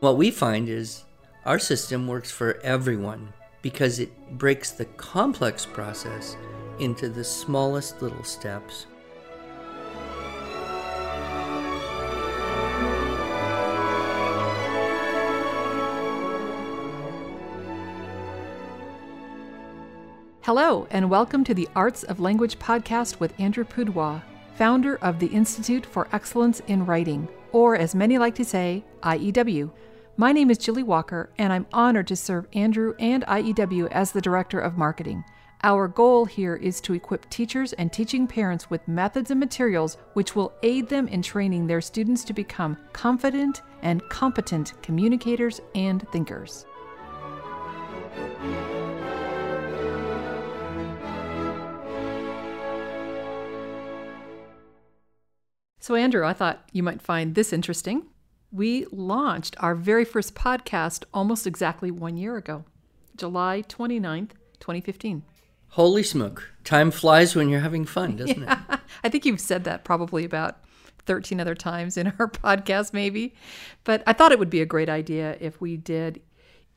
What we find is our system works for everyone because it breaks the complex process into the smallest little steps. Hello, and welcome to the Arts of Language podcast with Andrew Pudewa, founder of the Institute for Excellence in Writing, or as many like to say, IEW. My name is Julie Walker, and I'm honored to serve Andrew and IEW as the Director of Marketing. Our goal here is to equip teachers and teaching parents with methods and materials which will aid them in training their students to become confident and competent communicators and thinkers. So, Andrew, I thought you might find this interesting. We launched our very first podcast almost exactly one year ago, July 29th, 2015. Holy smoke. Time flies when you're having fun, doesn't yeah. it? I think you've said that probably about 13 other times in our podcast, maybe. But I thought it would be a great idea if we did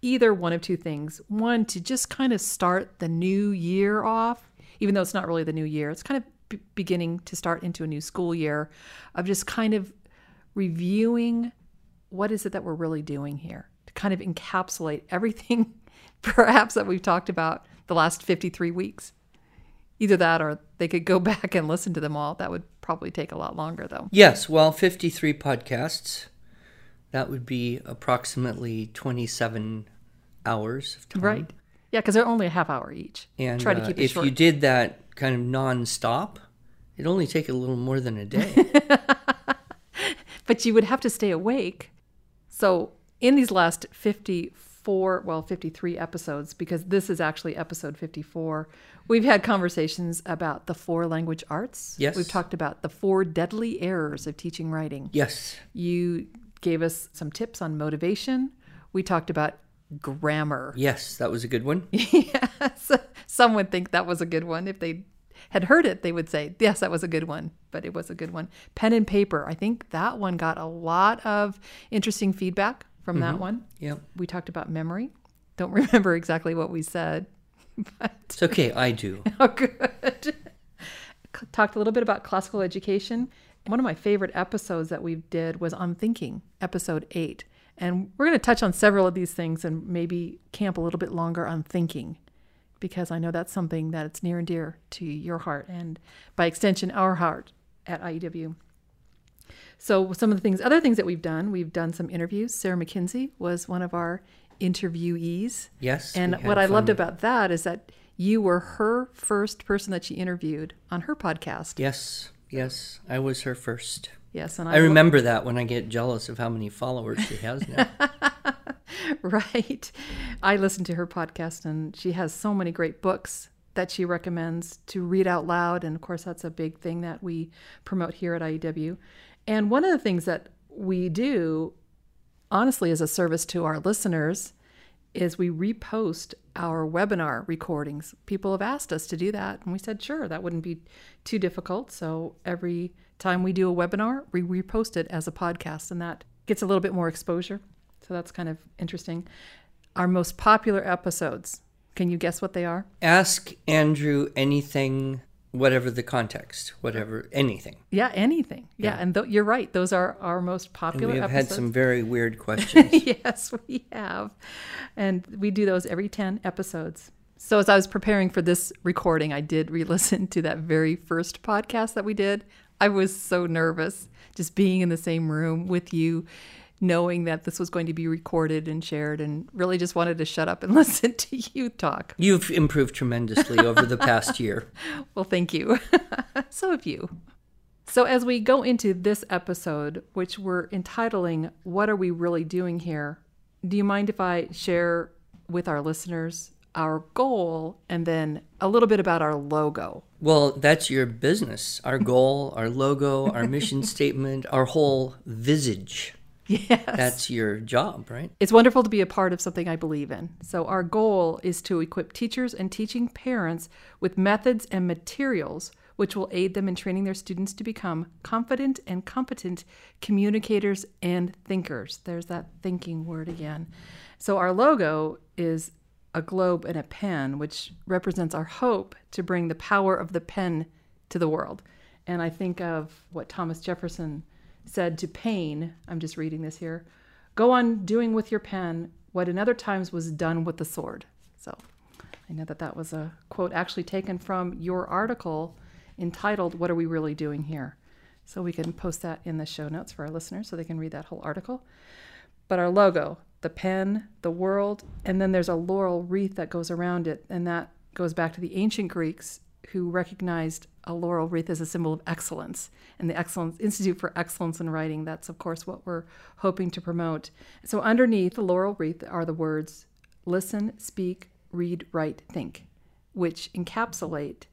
either one of two things. One, to just kind of start the new year off, even though it's not really the new year, it's kind of b- beginning to start into a new school year, of just kind of reviewing what is it that we're really doing here to kind of encapsulate everything perhaps that we've talked about the last 53 weeks. Either that or they could go back and listen to them all. That would probably take a lot longer, though. Yes, well, 53 podcasts. That would be approximately 27 hours of time. Right. Yeah, because they're only a half hour each. And Try to keep uh, if short. you did that kind of non-stop, it'd only take a little more than a day. but you would have to stay awake. So in these last 54, well, 53 episodes, because this is actually episode 54, we've had conversations about the four language arts. Yes. We've talked about the four deadly errors of teaching writing. Yes. You gave us some tips on motivation. We talked about grammar. Yes, that was a good one. yes. Some would think that was a good one. If they had heard it, they would say, yes, that was a good one, but it was a good one. Pen and paper. I think that one got a lot of interesting feedback from mm-hmm. that one. Yeah. We talked about memory. Don't remember exactly what we said. But it's okay. I do. oh, good. Talked a little bit about classical education. One of my favorite episodes that we did was on thinking, episode eight. And we're going to touch on several of these things and maybe camp a little bit longer on thinking because I know that's something that it's near and dear to your heart and by extension our heart at IEW. So some of the things other things that we've done, we've done some interviews. Sarah Mackenzie was one of our interviewees. Yes. And what I loved about that is that you were her first person that she interviewed on her podcast. Yes. Yes, I was her first. Yes, and I, I remember lo- that when I get jealous of how many followers she has now. right. I listen to her podcast, and she has so many great books that she recommends to read out loud. And of course, that's a big thing that we promote here at IEW. And one of the things that we do, honestly, as a service to our listeners, is we repost our webinar recordings. People have asked us to do that, and we said, sure, that wouldn't be too difficult. So every time we do a webinar, we repost it as a podcast, and that gets a little bit more exposure. So that's kind of interesting. Our most popular episodes, can you guess what they are? Ask Andrew anything whatever the context, whatever anything. Yeah, anything. Yeah, yeah. and th- you're right; those are our most popular. And we have episodes. had some very weird questions. yes, we have, and we do those every ten episodes. So as I was preparing for this recording, I did re-listen to that very first podcast that we did. I was so nervous just being in the same room with you knowing that this was going to be recorded and shared and really just wanted to shut up and listen to you talk. You've improved tremendously over the past year. Well, thank you. so have you. So, as we go into this episode, which we're entitling What Are We Really Doing Here? Do you mind if I share with our listeners our goal and then a little bit about our logo? Well, that's your business. Our goal, our logo, our mission statement, our whole visage. Yes. That's your job, right? It's wonderful to be a part of something I believe in. So, our goal is to equip teachers and teaching parents with methods and materials which will aid them in training their students to become confident and competent communicators and thinkers. There's that thinking word again. So, our logo is a globe and a pen, which represents our hope to bring the power of the pen to the world. And I think of what Thomas Jefferson said to Paine. I'm just reading this here. Go on doing with your pen what in other times was done with the sword. So I know that that was a quote actually taken from your article entitled, What Are We Really Doing Here? So we can post that in the show notes for our listeners so they can read that whole article. But our logo, the pen, the world, and then there's a laurel wreath that goes around it. And that goes back to the ancient Greeks who recognized a laurel wreath is a symbol of excellence. And the Excellence Institute for Excellence in Writing, that's of course what we're hoping to promote. So underneath the laurel wreath are the words listen, speak, read, write, think, which encapsulate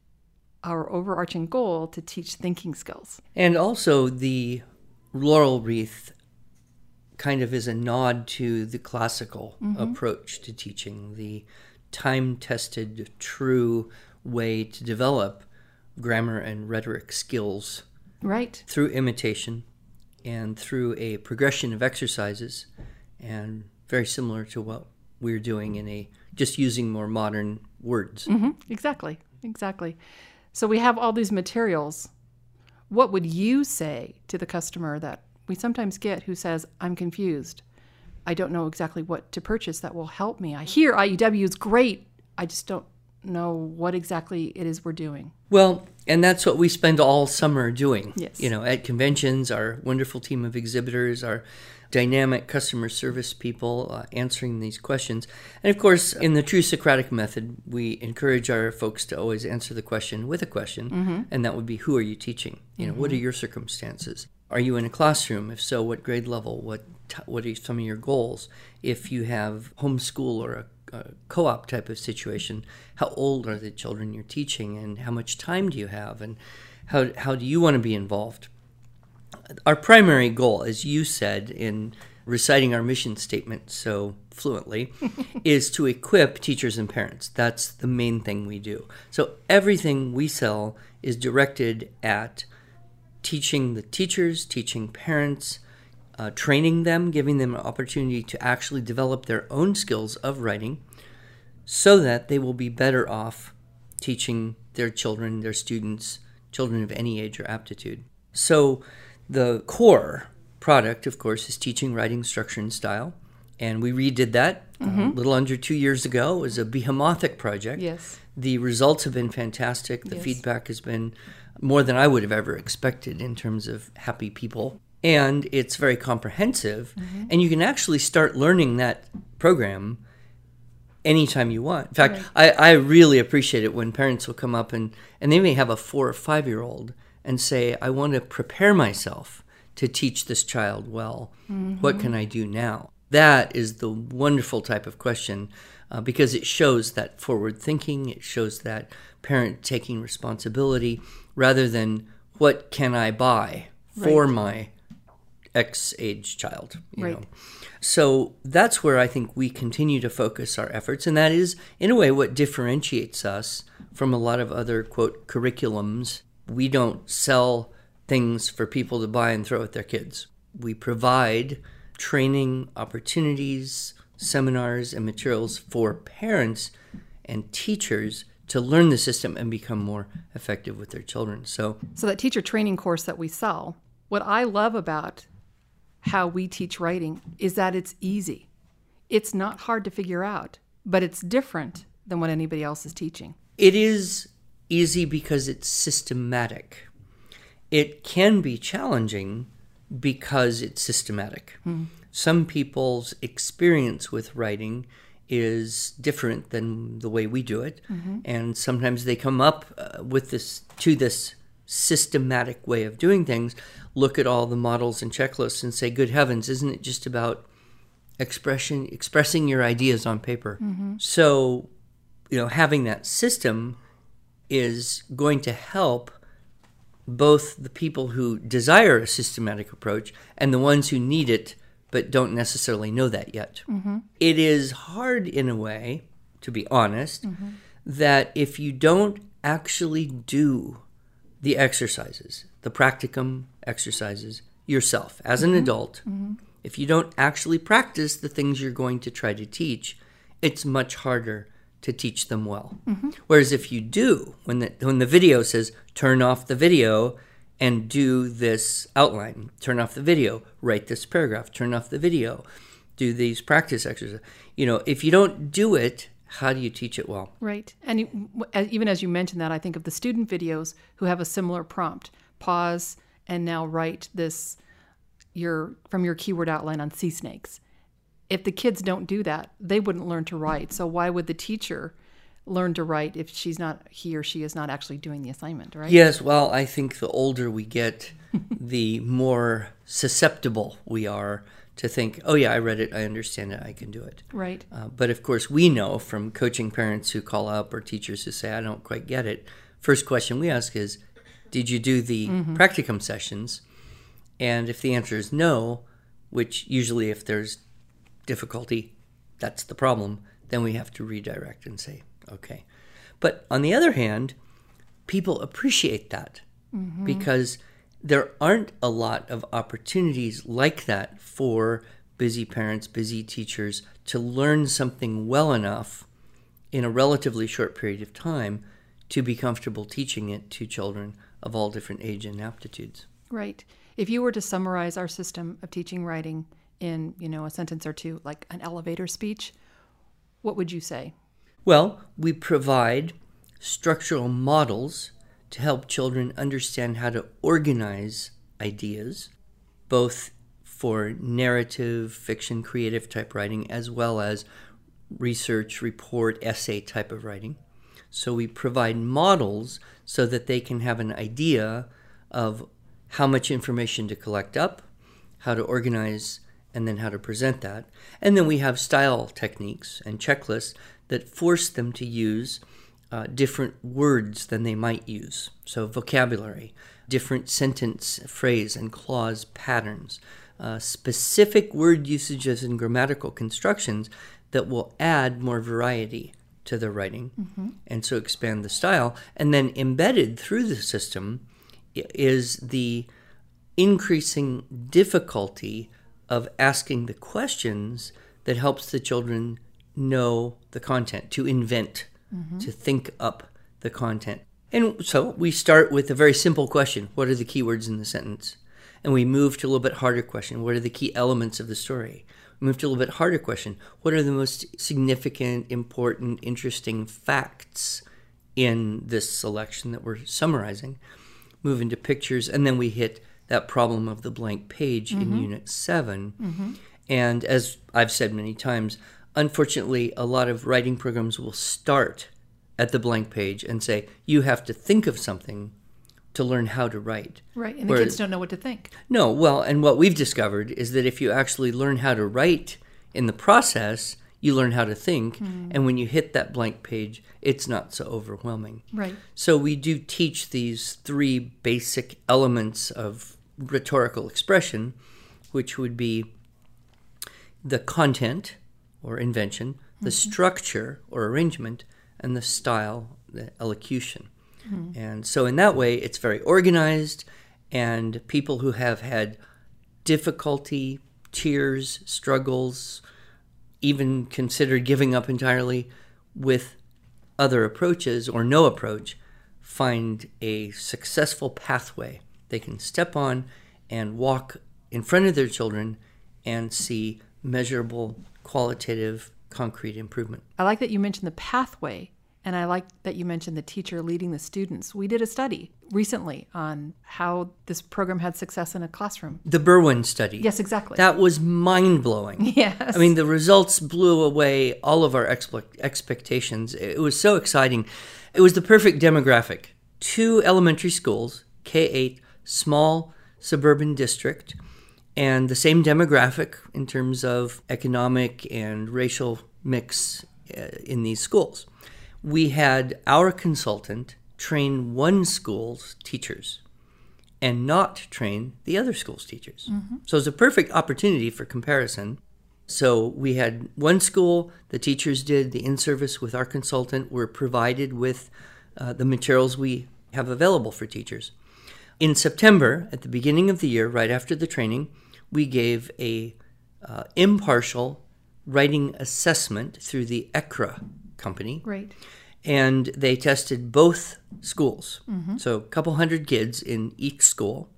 our overarching goal to teach thinking skills. And also, the laurel wreath kind of is a nod to the classical mm-hmm. approach to teaching, the time tested, true way to develop grammar and rhetoric skills. Right. Through imitation and through a progression of exercises, and very similar to what we're doing in a just using more modern words. Mm-hmm. Exactly. Exactly. So we have all these materials. What would you say to the customer that we sometimes get who says, I'm confused? I don't know exactly what to purchase that will help me. I hear IEW is great. I just don't know what exactly it is we're doing. Well, and that's what we spend all summer doing. Yes. You know, at conventions, our wonderful team of exhibitors, our dynamic customer service people uh, answering these questions. And of course, in the true Socratic method, we encourage our folks to always answer the question with a question, mm-hmm. and that would be who are you teaching? You know, mm-hmm. what are your circumstances? Are you in a classroom? If so, what grade level? What what are some of your goals? If you have homeschool or a co-op type of situation. How old are the children you're teaching and how much time do you have and how, how do you want to be involved? Our primary goal as you said in reciting our mission statement so fluently is to equip teachers and parents. That's the main thing we do. So everything we sell is directed at teaching the teachers teaching parents uh, training them, giving them an opportunity to actually develop their own skills of writing so that they will be better off teaching their children, their students, children of any age or aptitude. So, the core product, of course, is teaching writing structure and style. And we redid that mm-hmm. a little under two years ago. It was a behemothic project. Yes. The results have been fantastic. The yes. feedback has been more than I would have ever expected in terms of happy people and it's very comprehensive mm-hmm. and you can actually start learning that program anytime you want in fact right. I, I really appreciate it when parents will come up and, and they may have a four or five year old and say i want to prepare myself to teach this child well mm-hmm. what can i do now that is the wonderful type of question uh, because it shows that forward thinking it shows that parent taking responsibility rather than what can i buy for right. my X age child. You right. Know? So that's where I think we continue to focus our efforts. And that is, in a way, what differentiates us from a lot of other, quote, curriculums. We don't sell things for people to buy and throw at their kids. We provide training opportunities, seminars, and materials for parents and teachers to learn the system and become more effective with their children. So, so that teacher training course that we sell, what I love about how we teach writing is that it's easy. It's not hard to figure out, but it's different than what anybody else is teaching. It is easy because it's systematic. It can be challenging because it's systematic. Hmm. Some people's experience with writing is different than the way we do it, mm-hmm. and sometimes they come up uh, with this to this systematic way of doing things, look at all the models and checklists and say, good heavens, isn't it just about expression expressing your ideas on paper? Mm-hmm. So, you know, having that system is going to help both the people who desire a systematic approach and the ones who need it but don't necessarily know that yet. Mm-hmm. It is hard in a way, to be honest, mm-hmm. that if you don't actually do the exercises, the practicum exercises yourself as an mm-hmm. adult. Mm-hmm. If you don't actually practice the things you're going to try to teach, it's much harder to teach them well. Mm-hmm. Whereas if you do, when the when the video says turn off the video and do this outline, turn off the video, write this paragraph, turn off the video, do these practice exercises. You know, if you don't do it, how do you teach it well? Right. And even as you mentioned that, I think of the student videos who have a similar prompt pause and now write this your from your keyword outline on sea snakes. If the kids don't do that, they wouldn't learn to write. So why would the teacher learn to write if she's not he or she is not actually doing the assignment, right? Yes, well, I think the older we get, the more susceptible we are to think, oh, yeah, I read it, I understand it, I can do it. Right. Uh, but of course, we know from coaching parents who call up or teachers who say, I don't quite get it. First question we ask is, Did you do the practicum sessions? And if the answer is no, which usually if there's difficulty, that's the problem, then we have to redirect and say, okay. But on the other hand, people appreciate that because there aren't a lot of opportunities like that for busy parents, busy teachers to learn something well enough in a relatively short period of time to be comfortable teaching it to children of all different age and aptitudes. Right. If you were to summarize our system of teaching writing in, you know, a sentence or two, like an elevator speech, what would you say? Well, we provide structural models to help children understand how to organize ideas, both for narrative, fiction, creative type writing, as well as research, report, essay type of writing. So we provide models so that they can have an idea of how much information to collect up, how to organize, and then how to present that. And then we have style techniques and checklists that force them to use uh, different words than they might use. So, vocabulary, different sentence, phrase, and clause patterns, uh, specific word usages and grammatical constructions that will add more variety to the writing and so expand the style. And then embedded through the system is the increasing difficulty of asking the questions that helps the children know the content, to invent, Mm-hmm. to think up the content. And so we start with a very simple question What are the keywords in the sentence? And we move to a little bit harder question What are the key elements of the story? We move to a little bit harder question What are the most significant, important, interesting facts in this selection that we're summarizing? Move into pictures, and then we hit that problem of the blank page in mm-hmm. Unit 7. Mm-hmm. And as I've said many times, unfortunately, a lot of writing programs will start at the blank page and say, you have to think of something to learn how to write. Right. And the kids don't know what to think. No, well, and what we've discovered is that if you actually learn how to write in the process, you learn how to think. Hmm. And when you hit that blank page, it's not so overwhelming. Right. So we do teach these three basic elements of rhetorical expression, which would be the content or invention, the mm-hmm. structure or arrangement, and the style, the elocution. Mm-hmm. And so in that way, it's very organized, and people who have had difficulty, tears, struggles, even considered giving up entirely with other approaches or no approach find a successful pathway they can step on and walk in front of their children and see measurable, qualitative, concrete improvement. I like that you mentioned the pathway, and I like that you mentioned the teacher leading the students. We did a study recently on how this program had success in a classroom. The Berwyn study. Yes, exactly. That was mind blowing. yes. I mean, the results blew away all of our expe- expectations. It was so exciting. It was the perfect demographic. Two elementary schools, K 8, small suburban district, and the same demographic in terms of economic and racial mix uh, in these schools. We had our consultant train one school's teachers and not train the other school's teachers. So it's a perfect opportunity for comparison. So we had one school, the teachers did the in service with our consultant, were provided with uh, the materials we have available for teachers. In September, at the beginning of the year, right after the training, we gave a uh, impartial writing assessment through the ECRA company. Right. And they tested both schools. So a couple hundred kids in each school.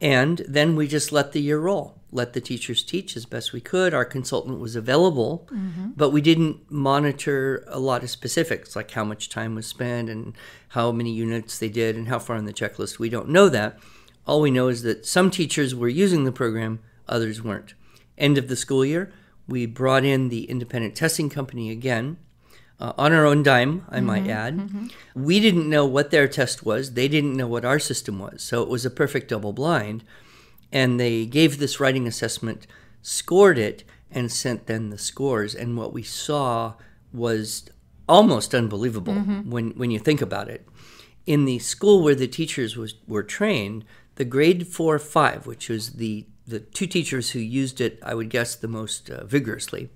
And then we just let the year roll, let the teachers teach as best we could. Our consultant was available, but we didn't monitor a lot of specifics, like how much time was spent and how many units they did and how far on the checklist. We don't know that. All we know is that some teachers were using the program, others weren't. End of the school year, we brought in the independent testing company again uh, on our own dime, I might mm-hmm, add. Mm-hmm. We didn't know what their test was. They didn't know what our system was. So it was a perfect double blind. And they gave this writing assessment, scored it, and sent then the scores. And what we saw was almost unbelievable mm-hmm. when, when you think about it. In the school where the teachers was, were trained, the grade 4 5, which was the, the two teachers who used it, I would guess, the most uh, vigorously,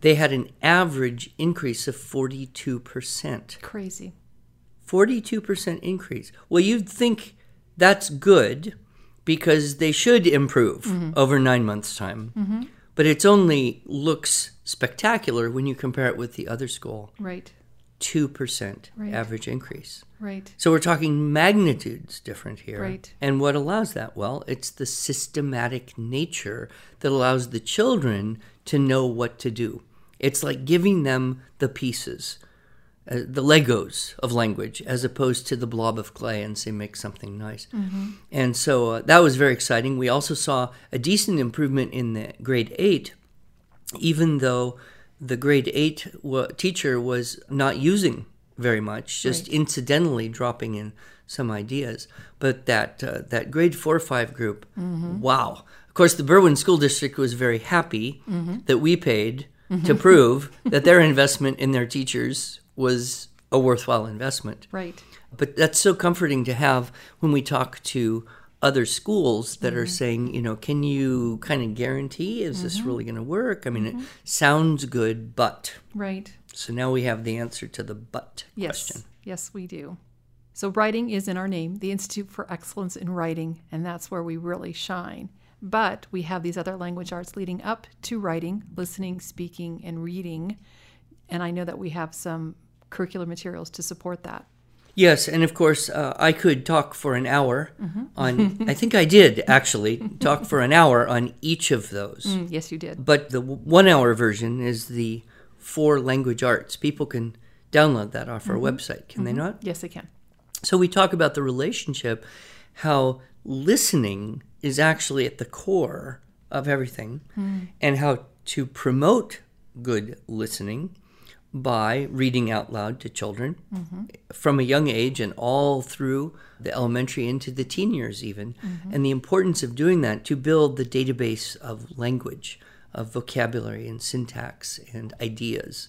they had an average increase of 42%. Crazy. 42% increase. Well, you'd think that's good because they should improve over nine months' time. But it's only looks spectacular when you compare it with the other school. Right. 2% Right. average increase. Right. So we're talking magnitudes different here. Right. And what allows that? Well, it's the systematic nature that allows the children to know what to do. It's like giving them the pieces, uh, the Legos of language, as opposed to the blob of clay and say, make something nice. And so uh, that was very exciting. We also saw a decent improvement in the grade eight, even though the grade eight teacher was not using very much, just Right. incidentally dropping in some ideas. But that uh, that grade four or five group, mm-hmm. wow! Of course, the Berwyn School District was very happy mm-hmm. that we paid mm-hmm. to prove that their investment in their teachers was a worthwhile investment. Right. But that's so comforting to have when we talk to other schools that are mm-hmm. saying, you know, can you kind of guarantee is this mm-hmm. really going to work? I mean, it mm-hmm. sounds good, but. Right. So now we have the answer to the but Yes. question. Yes, we do. So writing is in our name, the Institute for Excellence in Writing, and that's where we really shine. But we have these other language arts leading up to writing, listening, speaking, and reading. And I know that we have some curricular materials to support that. Yes, and of course, uh, I could talk for an hour on, I think I did actually talk for an hour on each of those. Mm, yes, you did. But the one hour version is the four language arts. People can download that off our website, can they not? Yes, they can. So we talk about the relationship, how listening is actually at the core of everything, and how to promote good listening by reading out loud to children mm-hmm. from a young age and all through the elementary into the teen years even. Mm-hmm. And the importance of doing that to build the database of language of vocabulary and syntax and ideas.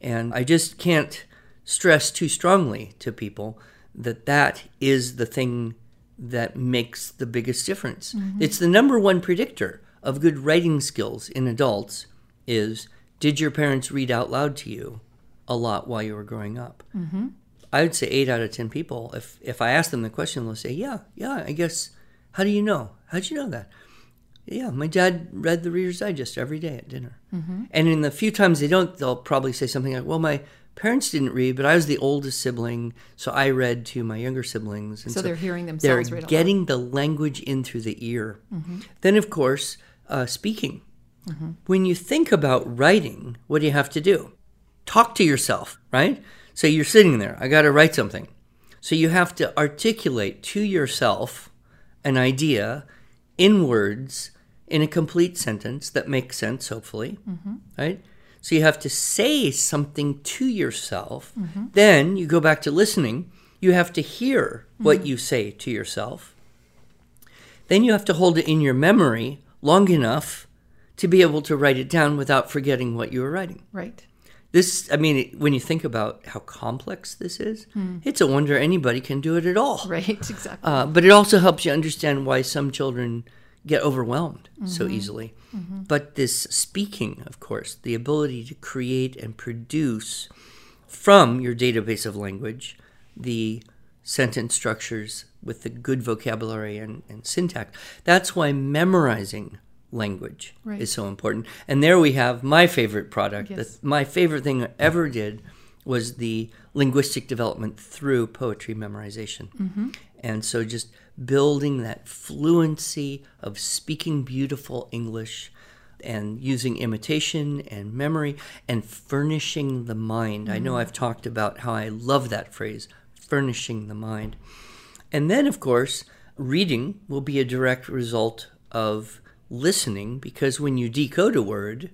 And I just can't stress too strongly to people that that is the thing that makes the biggest difference. Mm-hmm. It's the number one predictor of good writing skills in adults is did your parents read out loud to you a lot while you were growing up? Mm-hmm. I would say eight out of ten people, if if I ask them the question, they'll say, "Yeah, yeah." I guess. How do you know? How'd you know that? Yeah, my dad read the Reader's Digest every day at dinner. And in the few times they don't, they'll probably say something like, "Well, my parents didn't read, but I was the oldest sibling, so I read to my younger siblings." And So they're hearing themselves They're read out loud. getting the language in through the ear. Then, of course, uh, speaking. When you think about writing, what do you have to do? Talk to yourself, right? So you're sitting there. I got to write something. So you have to articulate to yourself an idea in words in a complete sentence that makes sense, hopefully, right? So you have to say something to yourself. Then you go back to listening. You have to hear what you say to yourself. Then you have to hold it in your memory long enough to be able to write it down without forgetting what you were writing. Right. This, I mean, when you think about how complex this is, hmm. it's a wonder anybody can do it at all. Right. Exactly. Uh, but it also helps you understand why some children get overwhelmed so mm-hmm. easily. Mm-hmm. But this speaking, of course, the ability to create and produce from your database of language the sentence structures with the good vocabulary and, and syntax. That's why memorizing language Right. is so important. And there we have my favorite product. Yes. The, my favorite thing I ever did was the linguistic development through poetry memorization. Mm-hmm. And so just building that fluency of speaking beautiful English and using imitation and memory and furnishing the mind. I know mm. I've talked about how I love that phrase, furnishing the mind. And then, of course, reading will be a direct result of listening because when you decode a word,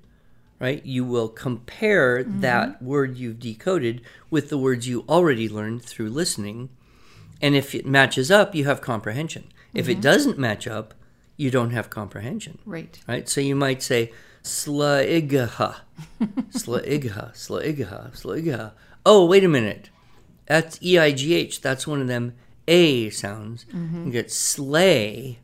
right, you will compare mm-hmm. that word you've decoded with the words you already learned through listening. And if it matches up, you have comprehension. If it mm-hmm. doesn't match up, you don't have comprehension. Right. Right? So you might say slaigaha, slaigaha, slaigaha, slaigaha. Oh, wait a minute. That's E I G H. That's one of them A sounds. Mm-hmm. You get sleigh.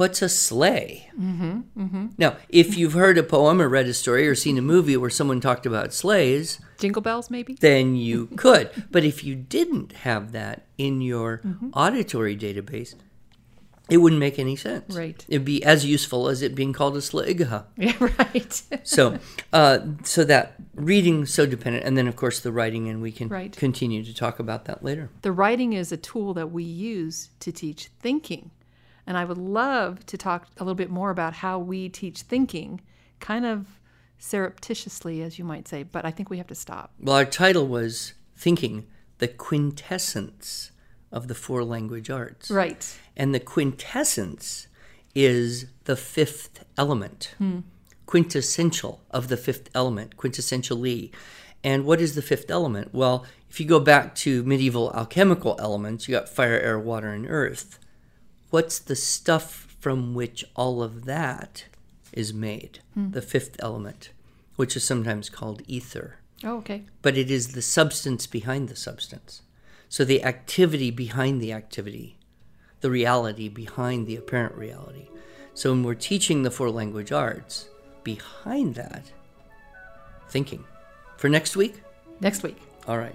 What's a sleigh? Mm-hmm, Now, if you've heard a poem or read a story or seen a movie where someone talked about sleighs, Jingle bells, maybe? then you could. But if you didn't have that in your auditory database, it wouldn't make any sense. Right. It'd be as useful as it being called a sligaha. Yeah, right. So, uh, so that reading so dependent, and then of course the writing, and we can Right. continue to talk about that later. the writing is a tool that we use to teach thinking. And I would love to talk a little bit more about how we teach thinking, kind of surreptitiously, as you might say, but I think we have to stop. Well, our title was thinking the quintessence of the four language arts. Right. And the quintessence is the fifth element, hmm. quintessential of the fifth element, quintessentially. And what is the fifth element? Well, if you go back to medieval alchemical elements, you got fire, air, water, and earth. What's the stuff from which all of that is made? Hmm. The fifth element, which is sometimes called ether Oh, okay. but it is the substance behind the substance. So the activity behind the activity, the reality behind the apparent reality. So when we're teaching the four language arts, behind that, thinking. For next week? Next week. All right.